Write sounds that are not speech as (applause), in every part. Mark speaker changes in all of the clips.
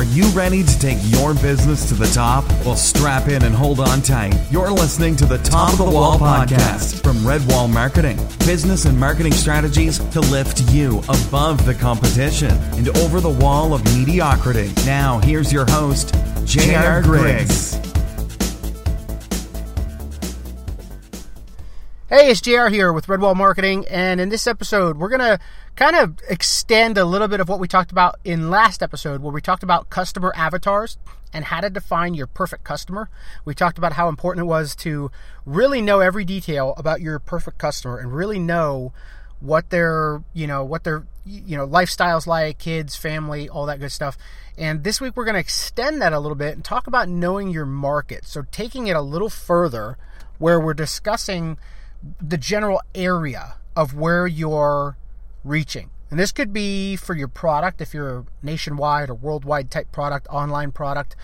Speaker 1: Are you ready to take your business to the top? Well, strap in and hold on tight. You're listening to the Top of the Wall podcast from Redwall Marketing. Business and marketing strategies to lift you above the competition and over the wall of mediocrity. Now, here's your host, J.R. Griggs.
Speaker 2: Hey, it's JR here with Redwall Marketing, and in this episode, we're going to kind of extend a little bit of what we talked about in last episode, where we talked about customer avatars and how to define your perfect customer. We talked about how important it was to really know every detail about your perfect customer and really know what their, you know, what their, you know, lifestyles like, kids, family, all that good stuff. And this week, we're going to extend that a little bit and talk about knowing your market. So, taking it a little further, where we're discussing the general area of where you're reaching. And this could be for your product if you're a nationwide or worldwide type product, online product.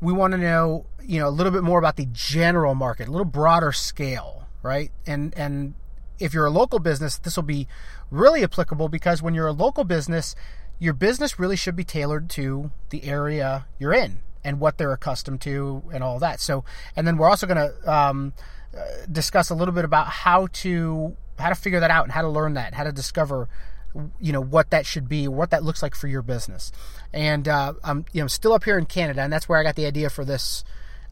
Speaker 2: We want to know, you know, a little bit more about the general market, a little broader scale, right? And and if you're a local business, this will be really applicable because when you're a local business, your business really should be tailored to the area you're in and what they're accustomed to and all that. So, and then we're also going to um, discuss a little bit about how to how to figure that out and how to learn that, how to discover you know what that should be, what that looks like for your business. And uh, I'm you know still up here in Canada, and that's where I got the idea for this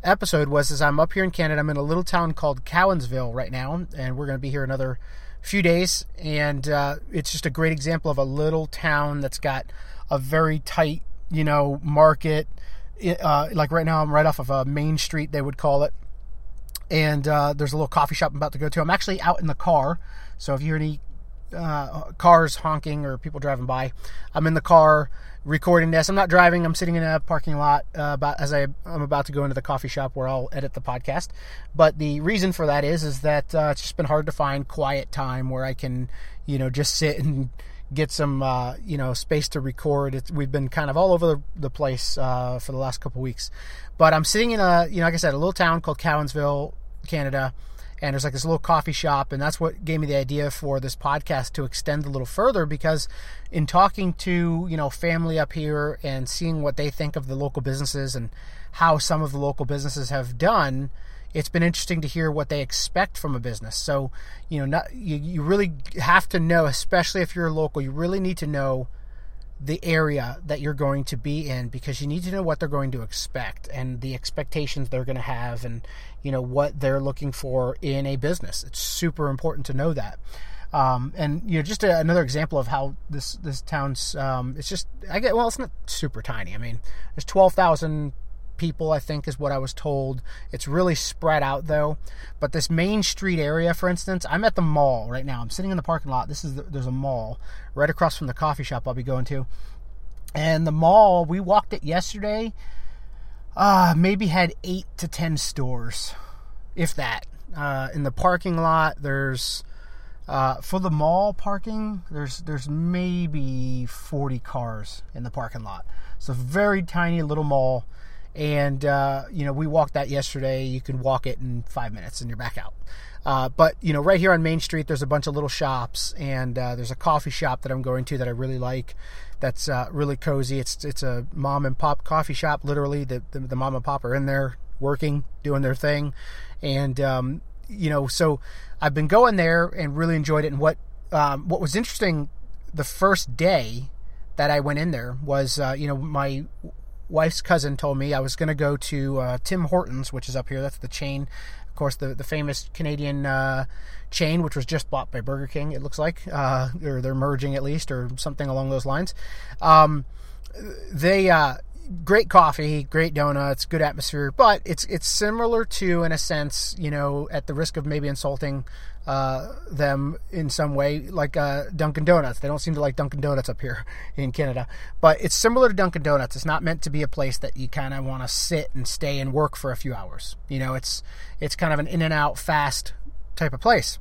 Speaker 2: episode. Was as I'm up here in Canada, I'm in a little town called Cowansville right now, and we're going to be here another few days. And uh, it's just a great example of a little town that's got a very tight you know market. Uh, like right now, I'm right off of a main street, they would call it and uh, there's a little coffee shop I'm about to go to. I'm actually out in the car, so if you hear any uh, cars honking or people driving by, I'm in the car recording this. I'm not driving. I'm sitting in a parking lot uh, about as I, am about to go into the coffee shop where I'll edit the podcast. But the reason for that is is that uh, it's just been hard to find quiet time where I can, you know, just sit and get some uh, you know space to record. It's, we've been kind of all over the, place uh, for the last couple weeks, but I'm sitting in a you know like I said a little town called Cowansville, Canada, and there's like this little coffee shop, and that's what gave me the idea for this podcast to extend a little further because in talking to you know family up here and seeing what they think of the local businesses and how some of the local businesses have done it's been interesting to hear what they expect from a business. So, you know, not, you, you really have to know, especially if you're local, you really need to know the area that you're going to be in because you need to know what they're going to expect and the expectations they're going to have and, you know, what they're looking for in a business. It's super important to know that. Um, and you know, just a, another example of how this this town's um, it's just I get well, it's not super tiny. I mean, there's twelve thousand people, I think is what I was told. It's really spread out though. But this main street area, for instance, I'm at the mall right now. I'm sitting in the parking lot. This is the, there's a mall right across from the coffee shop I'll be going to. And the mall, we walked it yesterday. Uh, maybe had eight to ten stores, if that. Uh, in the parking lot, there's uh, for the mall parking, there's there's maybe 40 cars in the parking lot. It's a very tiny little mall and uh, you know we walked that yesterday. You can walk it in five minutes and you're back out. Uh, but you know, right here on Main Street, there's a bunch of little shops, and uh, there's a coffee shop that I'm going to that I really like. That's uh, really cozy. It's it's a mom and pop coffee shop. Literally, the, the, the mom and pop are in there working, doing their thing, and um, you know, so I've been going there and really enjoyed it. And what um, what was interesting, the first day that I went in there was, uh, you know, my wife's cousin told me I was going to go to uh, Tim Hortons, which is up here. That's the chain, of course, the the famous Canadian uh, chain, which was just bought by Burger King. It looks like, uh, or they're merging at least, or something along those lines. Um, they uh, great coffee, great donuts, good atmosphere, but it's it's similar to, in a sense, you know, at the risk of maybe insulting uh, them in some way, like uh, Dunkin' Donuts. They don't seem to like Dunkin' Donuts up here (laughs) in Canada, but it's similar to Dunkin' Donuts. It's not meant to be a place that you kind of want to sit and stay and work for a few hours. You know, it's it's kind of an in and out, fast type of place.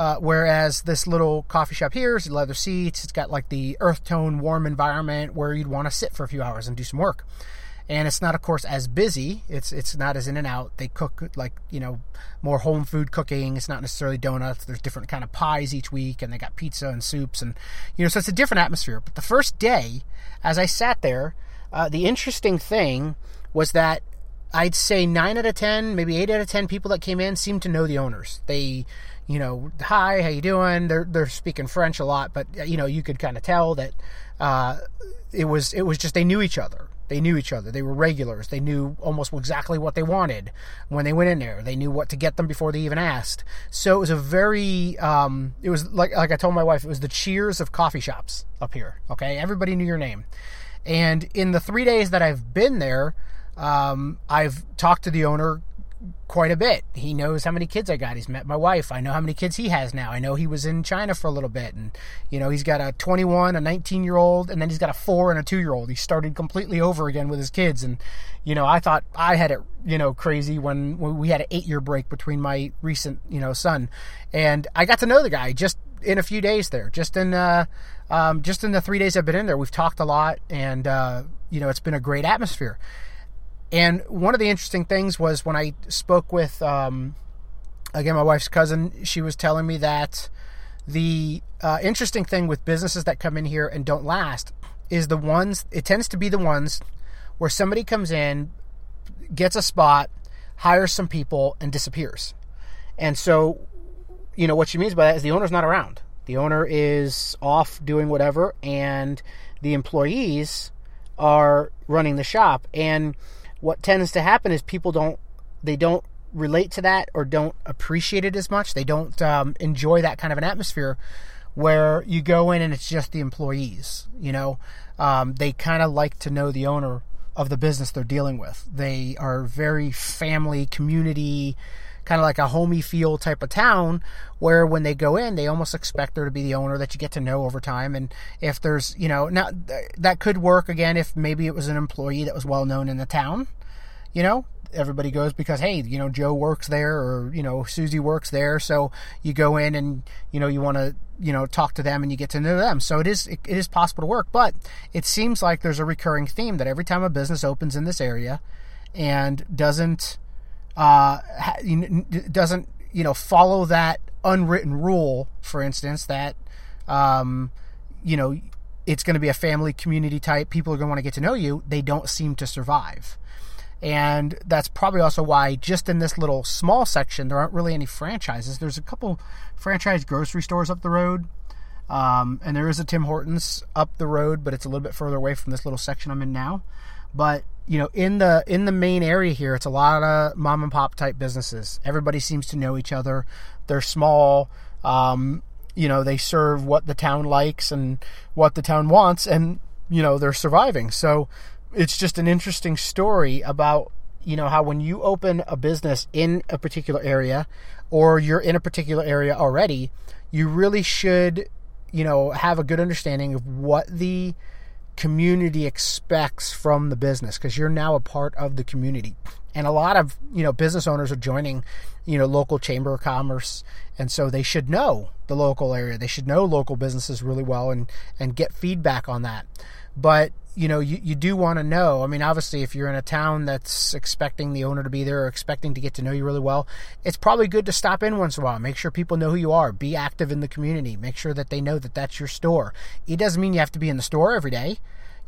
Speaker 2: Uh, whereas this little coffee shop here is leather seats. It's got like the earth tone, warm environment where you'd want to sit for a few hours and do some work. And it's not, of course, as busy. It's it's not as in and out. They cook like you know more home food cooking. It's not necessarily donuts. There's different kind of pies each week, and they got pizza and soups, and you know so it's a different atmosphere. But the first day, as I sat there, uh, the interesting thing was that I'd say nine out of ten, maybe eight out of ten people that came in seemed to know the owners. They, you know, hi, how you doing? They're they're speaking French a lot, but you know, you could kind of tell that uh, it was it was just they knew each other. They knew each other. They were regulars. They knew almost exactly what they wanted when they went in there. They knew what to get them before they even asked. So it was a very, um, it was like like I told my wife, it was the cheers of coffee shops up here. Okay, everybody knew your name. And in the three days that I've been there, um, I've talked to the owner quite a bit. He knows how many kids I got. He's met my wife. I know how many kids he has now. I know he was in China for a little bit, and you know he's got a 21, a 19 year old, and then he's got a four and a two year old. He started completely over again with his kids, and you know I thought I had it you know crazy when, when we had an eight year break between my recent you know son, and I got to know the guy just in a few days there. Just in uh, um, just in the three days I've been in there, we've talked a lot, and uh, you know it's been a great atmosphere. And one of the interesting things was when I spoke with, um, again, my wife's cousin, she was telling me that the uh, interesting thing with businesses that come in here and don't last is the ones, it tends to be the ones where somebody comes in, gets a spot, hires some people, and disappears. And so, you know, what she means by that is the owner's not around. The owner is off doing whatever, and the employees are running the shop. And what tends to happen is people don't they don't relate to that or don't appreciate it as much. They don't um, enjoy that kind of an atmosphere where you go in and it's just the employees. You know, um, they kind of like to know the owner of the business they're dealing with. They are very family, community, kind of like a homey feel type of town where when they go in, they almost expect there to be the owner that you get to know over time. And if there's, you know, now that could work again if maybe it was an employee that was well known in the town, you know, everybody goes because hey you know joe works there or you know susie works there. So you go in and you know you want to you know talk to them and you get to know them. So it is it, it is possible to work but it seems like there's a recurring theme that every time a business opens in this area and doesn't uh, doesn't you know follow that unwritten rule, for instance, that um, you know it's going to be a family community type. People are going to want to get to know you. They don't seem to survive. And that's probably also why, just in this little small section, there aren't really any franchises. There's a couple franchise grocery stores up the road, um, and there is a Tim Hortons up the road, but it's a little bit further away from this little section I'm in now. But you know, in the in the main area here, it's a lot of mom and pop type businesses. Everybody seems to know each other. They're small. Um, you know, they serve what the town likes and what the town wants, and you know, they're surviving. So it's just an interesting story about you know how when you open a business in a particular area or you're in a particular area already you really should you know have a good understanding of what the community expects from the business because you're now a part of the community. And a lot of, you know, business owners are joining, you know, local chamber of commerce and so they should know the local area. They should know local businesses really well and and get feedback on that. But you know, you, you do want to know. I mean, obviously, if you're in a town that's expecting the owner to be there or expecting to get to know you really well, it's probably good to stop in once in a while. Make sure people know who you are. Be active in the community. Make sure that they know that that's your store. It doesn't mean you have to be in the store every day.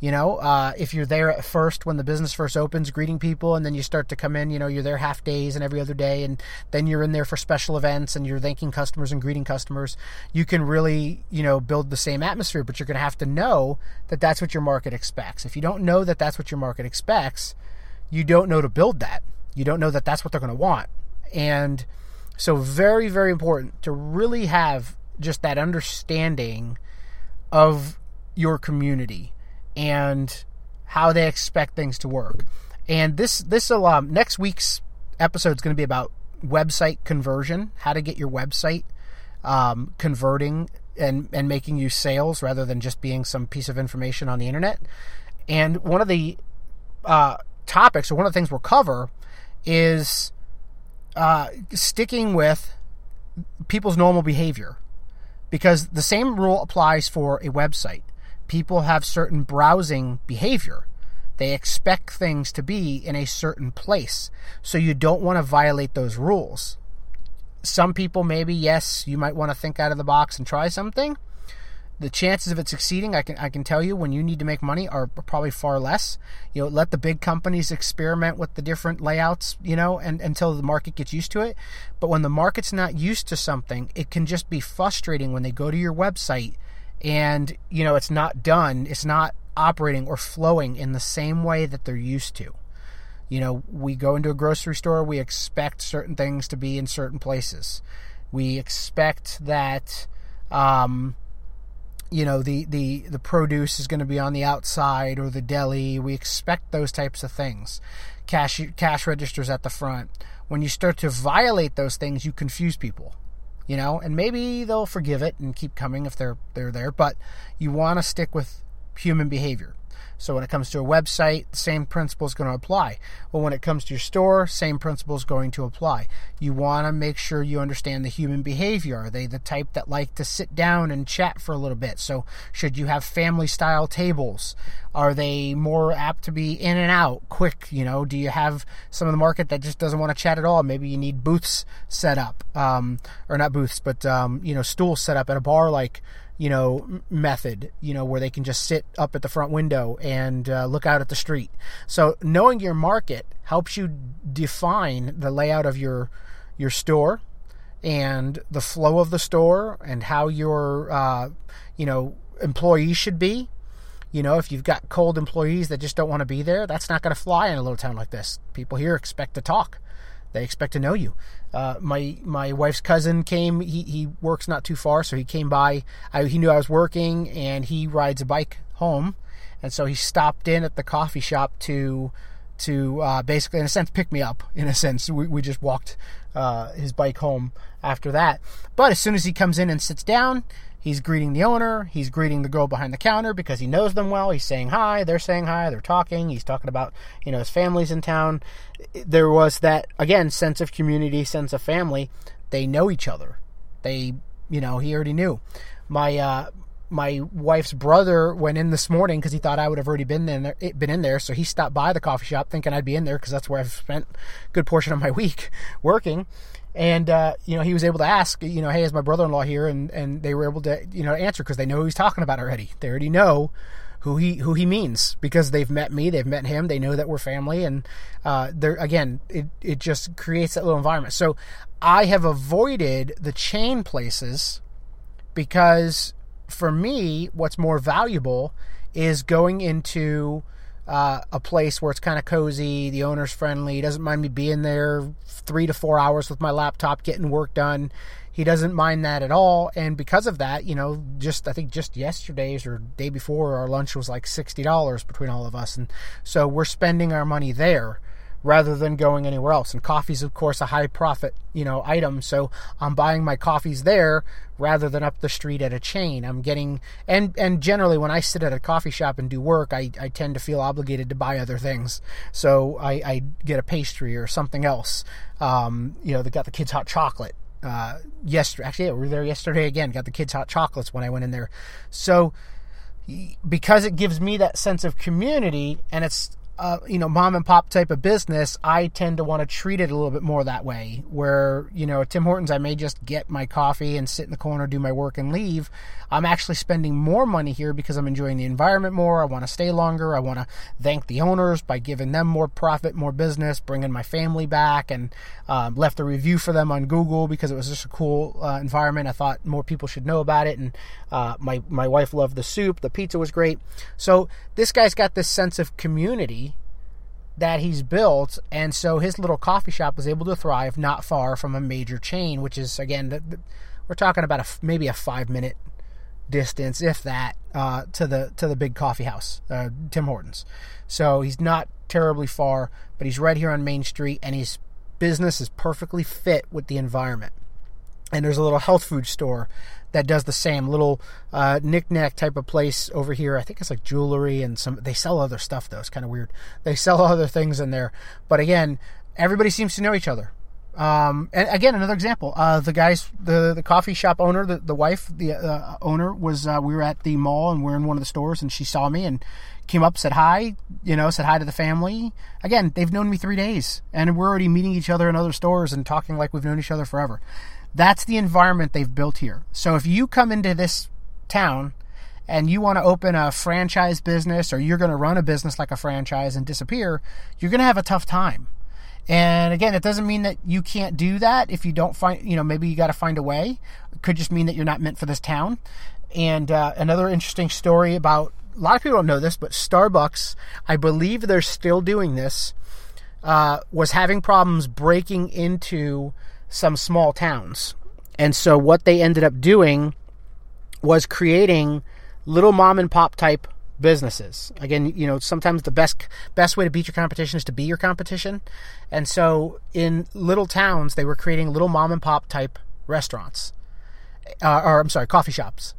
Speaker 2: You know, uh, if you're there at first when the business first opens, greeting people, and then you start to come in, you know, you're there half days and every other day, and then you're in there for special events and you're thanking customers and greeting customers, you can really, you know, build the same atmosphere, but you're going to have to know that that's what your market expects. If you don't know that that's what your market expects, you don't know to build that. You don't know that that's what they're going to want. And so, very, very important to really have just that understanding of your community and how they expect things to work. And this this um, next week's episode is going to be about website conversion, how to get your website um, converting and and making you sales rather than just being some piece of information on the internet. And one of the uh, topics, or one of the things we'll cover, is uh, sticking with people's normal behavior, because the same rule applies for a website people have certain browsing behavior. They expect things to be in a certain place. So you don't want to violate those rules. Some people, maybe, yes, you might want to think out of the box and try something. the chances of it succeeding, I can I can tell you, when you need to make money, are probably far less. You know, let the big companies experiment with the different layouts, you know, and until the market gets used to it. But when the market's not used to something, it can just be frustrating when they go to your website and you know it's not done, it's not operating or flowing in the same way that they're used to. You know, we go into a grocery store, we expect certain things to be in certain places. We expect that um, you know the the the produce is going to be on the outside or the deli we expect those types of things cash cash registers at the front when you start to violate those things you confuse people you know and maybe they'll forgive it and keep coming if they're they're there but you want to stick with human behavior so when it comes to a website, the same principle is going to apply. Well, when it comes to your store, same principle is going to apply. You want to make sure you understand the human behavior. Are they the type that like to sit down and chat for a little bit? So should you have family style tables? Are they more apt to be in and out, quick? You know, do you have some of the market that just doesn't want to chat at all? Maybe you need booths set up, um, or not booths, but um, you know, stools set up at a bar like you know method you know where they can just sit up at the front window and uh, look out at the street. So knowing your market helps you define the layout of your your store and the flow of the store and how your uh, you know employees should be. You know if you've got cold employees that just don't want to be there that's not going to fly in a little town like this. People here expect to talk they expect to know you. Uh, my my wife's cousin came. He he works not too far, so he came by. I, he knew I was working, and he rides a bike home, and so he stopped in at the coffee shop to to uh, basically, in a sense, pick me up. In a sense, we we just walked uh, his bike home after that. But as soon as he comes in and sits down, He's greeting the owner. He's greeting the girl behind the counter because he knows them well. He's saying hi. They're saying hi. They're talking. He's talking about, you know, his family's in town. There was that, again, sense of community, sense of family. They know each other. They, you know, he already knew. My, uh, my wife's brother went in this morning because he thought I would have already been in there, been in there. So he stopped by the coffee shop thinking I'd be in there because that's where I've spent a good portion of my (laughs) week working. And uh, you know he was able to ask you know hey is my brother-in-law here? And and they were able to you know answer because they know who he's talking about already. They already know who he who he means because they've met me they've met him they know that we're family. And uh, they're again it, it just creates that little environment. So i have avoided the chain places because for me what's more valuable is going into uh, a place where it's kind of cozy, the owner's friendly, doesn't mind me being there three to four hours with my laptop getting work done. He doesn't mind that at all, and because of that, you know, just I think just yesterday's or day before, our lunch was like sixty dollars between all of us, and so we're spending our money there rather than going anywhere else. And coffee's of course a high profit, you know, item, so I'm buying my coffees there rather than up the street at a chain. I'm getting and and generally when I sit at a coffee shop and do work, I, I tend to feel obligated to buy other things. So I, I get a pastry or something else. Um, you know, they got the kids hot chocolate. Uh, yesterday, actually, yeah, we were there yesterday again. Got the kids hot chocolates when I went in there. So because it gives me that sense of community and it's uh, you know, mom and pop type of business, I tend to want to treat it a little bit more that way. Where, you know, Tim Hortons, I may just get my coffee and sit in the corner, do my work, and leave. I'm actually spending more money here because I'm enjoying the environment more. I want to stay longer. I want to thank the owners by giving them more profit, more business, bringing my family back, and um, left a review for them on Google because it was just a cool uh, environment. I thought more people should know about it, and uh, my my wife loved the soup. The pizza was great. So this guy's got this sense of community that he's built, and so his little coffee shop was able to thrive not far from a major chain, which is again, the, the, we're talking about a, maybe a five minute distance, if that, uh, to the to the big coffee house, uh, Tim Hortons. So he's not terribly far, but he's right here on Main Street, and his business is perfectly fit with the environment. And there's a little health food store that does the same little uh, knickknack type of place over here. I think it's like jewelry and some. They sell other stuff though. It's kind of weird. They sell (laughs) other things in there, but again, everybody seems to know each other. Um, and again, another example. Uh, the guys, the the coffee shop owner, the the wife, the uh, owner was. Uh, we were at the mall and we are in one of the stores, and she saw me and came up, said hi. You know, said hi to the family. Again, they've known me three days, and we're already meeting each other in other stores and talking like we've known each other forever. That's the environment they've built here. So if you come into this town and you want to open a franchise business or you're going to run a business like a franchise and disappear, you're going to have a tough time. And again, it doesn't mean that you can't do that if you don't find, you know, maybe you got to find a way. It could just mean that you're not meant for this town. And uh, another interesting story about a lot of people don't know this, but Starbucks, I believe they're still doing this, uh, was having problems breaking into some small towns. And so what they ended up doing was creating little mom and pop type businesses. Again, you know, sometimes the best best way to beat your competition is to be your competition. And so in little towns, they were creating little mom and pop type restaurants, uh, or I'm sorry, coffee shops.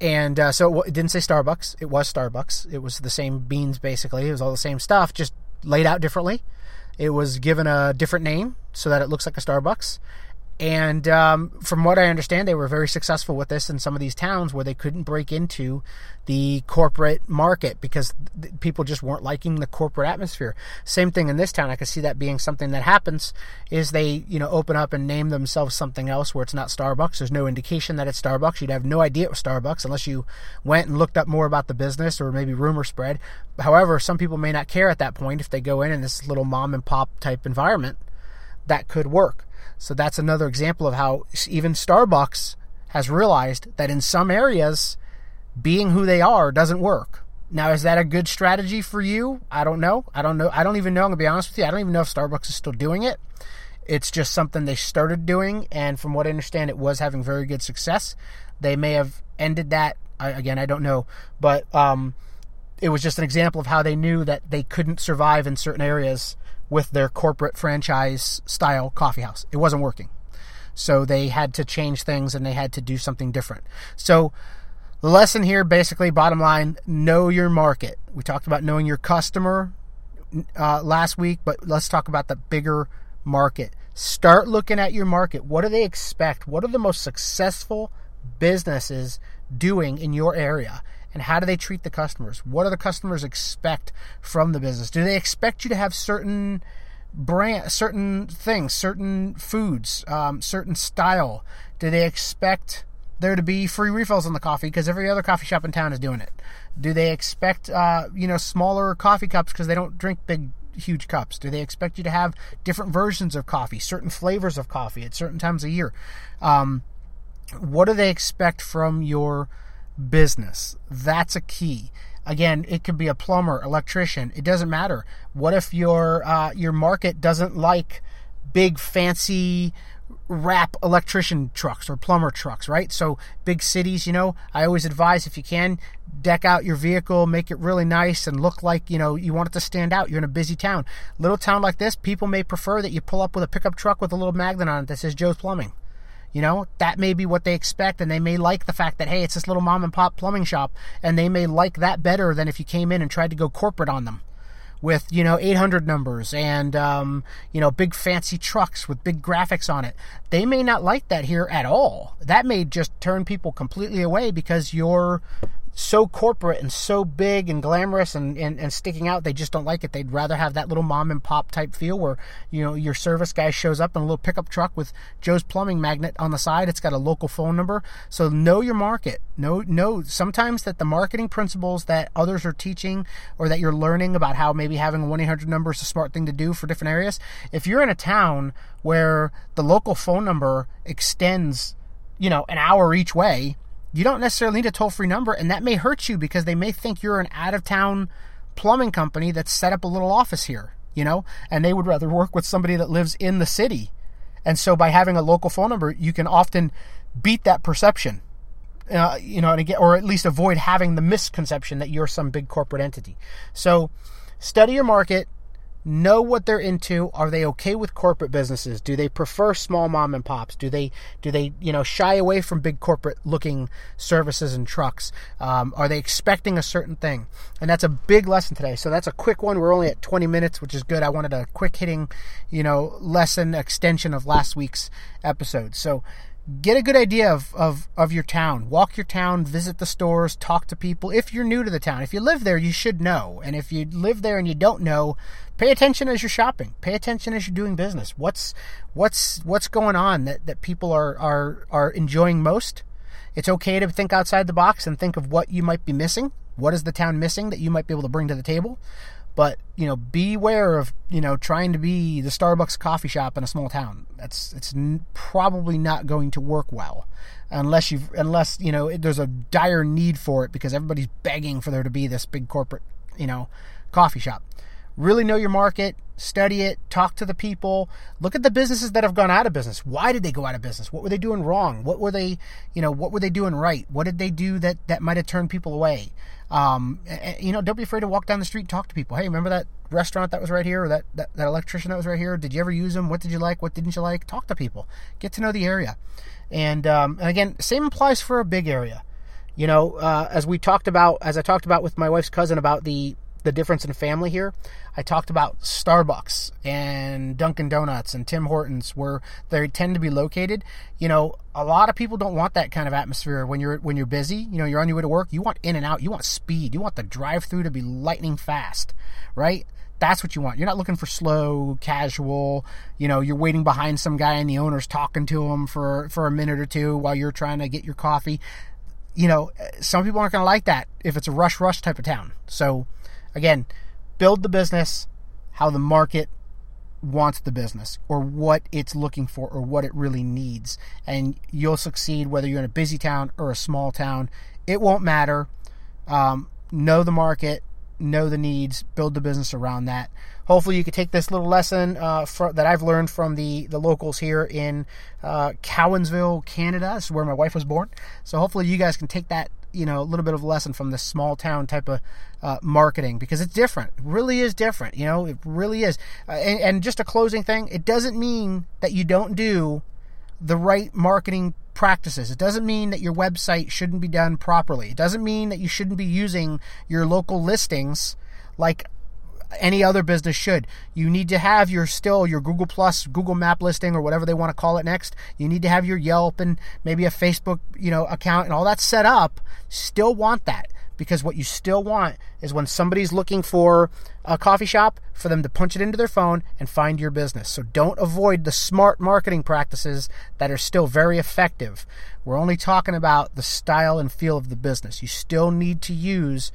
Speaker 2: And uh, so it didn't say Starbucks. It was Starbucks. It was the same beans basically. It was all the same stuff, just laid out differently. It was given a different name so that it looks like a Starbucks. And um, from what I understand, they were very successful with this in some of these towns where they couldn't break into the corporate market because th- people just weren't liking the corporate atmosphere. Same thing in this town. I could see that being something that happens is they, you know, open up and name themselves something else where it's not Starbucks. There's no indication that it's Starbucks. You'd have no idea it was Starbucks unless you went and looked up more about the business or maybe rumor spread. However, some people may not care at that point if they go in in this little mom and pop type environment. That could work. So that's another example of how even Starbucks has realized that in some areas, being who they are doesn't work. Now, is that a good strategy for you? I don't know. I don't know. I don't even know. I'm going to be honest with you. I don't even know if Starbucks is still doing it. It's just something they started doing. And from what I understand, it was having very good success. They may have ended that. I, again, I don't know. But um, it was just an example of how they knew that they couldn't survive in certain areas with their corporate franchise style coffee house. It wasn't working. So they had to change things and they had to do something different. So the lesson here basically, bottom line, know your market. We talked about knowing your customer uh, last week, but let's talk about the bigger market. Start looking at your market. What do they expect? What are the most successful businesses doing in your area? And how do they treat the customers? What do the customers expect from the business? Do they expect you to have certain brand, certain things, certain foods, um, certain style? Do they expect there to be free refills on the coffee because every other coffee shop in town is doing it? Do they expect uh, you know smaller coffee cups because they don't drink big huge cups? Do they expect you to have different versions of coffee, certain flavors of coffee at certain times a year? Um, what do they expect from your business. That's a key. Again, it could be a plumber, electrician. It doesn't matter. What if your uh, your market doesn't like big fancy wrap electrician trucks or plumber trucks, right? So big cities, you know, I always advise if you can deck out your vehicle, make it really nice and look like, you know, you want it to stand out. You're in a busy town. Little town like this, people may prefer that you pull up with a pickup truck with a little magnet on it that says Joe's Plumbing. You know, that may be what they expect, and they may like the fact that, hey, it's this little mom and pop plumbing shop, and they may like that better than if you came in and tried to go corporate on them with, you know, 800 numbers and, um, you know, big fancy trucks with big graphics on it. They may not like that here at all. That may just turn people completely away because you're so corporate and so big and glamorous and, and, and sticking out, they just don't like it. They'd rather have that little mom and pop type feel where, you know, your service guy shows up in a little pickup truck with Joe's plumbing magnet on the side. It's got a local phone number. So know your market. Know, know sometimes that the marketing principles that others are teaching or that you're learning about how maybe having a 1 800 number is a smart thing to do for different areas. If you're in a town where the local phone number extends, you know, an hour each way, you don't necessarily need a toll free number, and that may hurt you because they may think you're an out of town plumbing company that's set up a little office here, you know, and they would rather work with somebody that lives in the city. And so by having a local phone number, you can often beat that perception. Uh, you know, and again, or at least avoid having the misconception that you're some big corporate entity. So, study your market, know what they're into. Are they okay with corporate businesses? Do they prefer small mom and pops? Do they do they you know shy away from big corporate looking services and trucks? Um, are they expecting a certain thing? And that's a big lesson today. So that's a quick one. We're only at 20 minutes which is good. I wanted a quick hitting you know lesson extension of last week's episode. So get a good idea of, of, of your town. Walk your town, visit the stores, talk to people. If you're new to the town, if you live there, you should know. And if you live there and you don't know, pay attention as you're shopping. Pay attention as you're doing business. What's what's what's going on that, that people are, are are enjoying most? It's okay to think outside the box and think of what you might be missing. What is the town missing that you might be able to bring to the table? But you know, beware of you know trying to be the Starbucks coffee shop in a small town. That's it's probably not going to work well, unless you unless you know there's a dire need for it because everybody's begging for there to be this big corporate you know coffee shop. Really know your market, study it, talk to the people, look at the businesses that have gone out of business. Why did they go out of business? What were they doing wrong? What were they, you know, what were they doing right? What did they do that that might have turned people away? Um, you know, don't be afraid to walk down the street and talk to people. Hey, remember that restaurant that was right here, or that, that, that electrician that was right here? Did you ever use them? What did you like? What didn't you like? Talk to people. Get to know the area. And, um, and again, same applies for a big area. You know, uh, as we talked about, as I talked about with my wife's cousin about the the difference in family here. I talked about Starbucks and Dunkin' Donuts and Tim Hortons where they tend to be located. You know, a lot of people don't want that kind of atmosphere when you're when you're busy. You know, you're on your way to work. You want in and out. You want speed. You want the drive-through to be lightning fast, right? That's what you want. You're not looking for slow, casual. You know, you're waiting behind some guy and the owner's talking to him for for a minute or two while you're trying to get your coffee. You know, some people aren't going to like that if it's a rush rush type of town. So Again, build the business how the market wants the business or what it's looking for or what it really needs. And you'll succeed whether you're in a busy town or a small town. It won't matter. Um, know the market, know the needs, build the business around that. Hopefully, you can take this little lesson uh, for, that I've learned from the, the locals here in uh, Cowansville, Canada. This is where my wife was born. So, hopefully, you guys can take that you know a little bit of a lesson from this small town type of uh, marketing because it's different. It really is different. You know, it really is. Uh, and, and just a closing thing, it doesn't mean that you don't do the right marketing practices. It doesn't mean that your website shouldn't be done properly. It doesn't mean that you shouldn't be using your local listings like any other business should. You need to have your still your Google Plus, Google Map listing, or whatever they want to call it next. You need to have your Yelp and maybe a Facebook, you know, account and all that set up. Still want that because what you still want is when somebody's looking for a coffee shop for them to punch it into their phone and find your business. So don't avoid the smart marketing practices that are still very effective. We're only talking about the style and feel of the business. You still need to use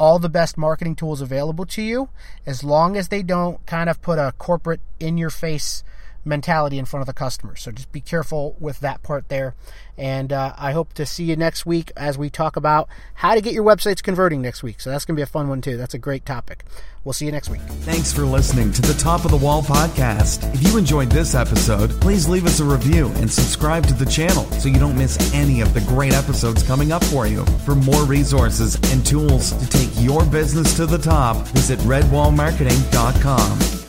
Speaker 2: all the best marketing tools available to you as long as they don't kind of put a corporate in your face mentality in front of the customer. So just be careful with that part there. And uh, I hope to see you next week as we talk about how to get your websites converting next week. So that's going to be a fun one too. That's a great topic. We'll see you next week.
Speaker 1: Thanks for listening to the Top of the Wall podcast. If you enjoyed this episode, please leave us a review and subscribe to the channel so you don't miss any of the great episodes coming up for you. For more resources and tools to take your business to the top, visit redwallmarketing.com.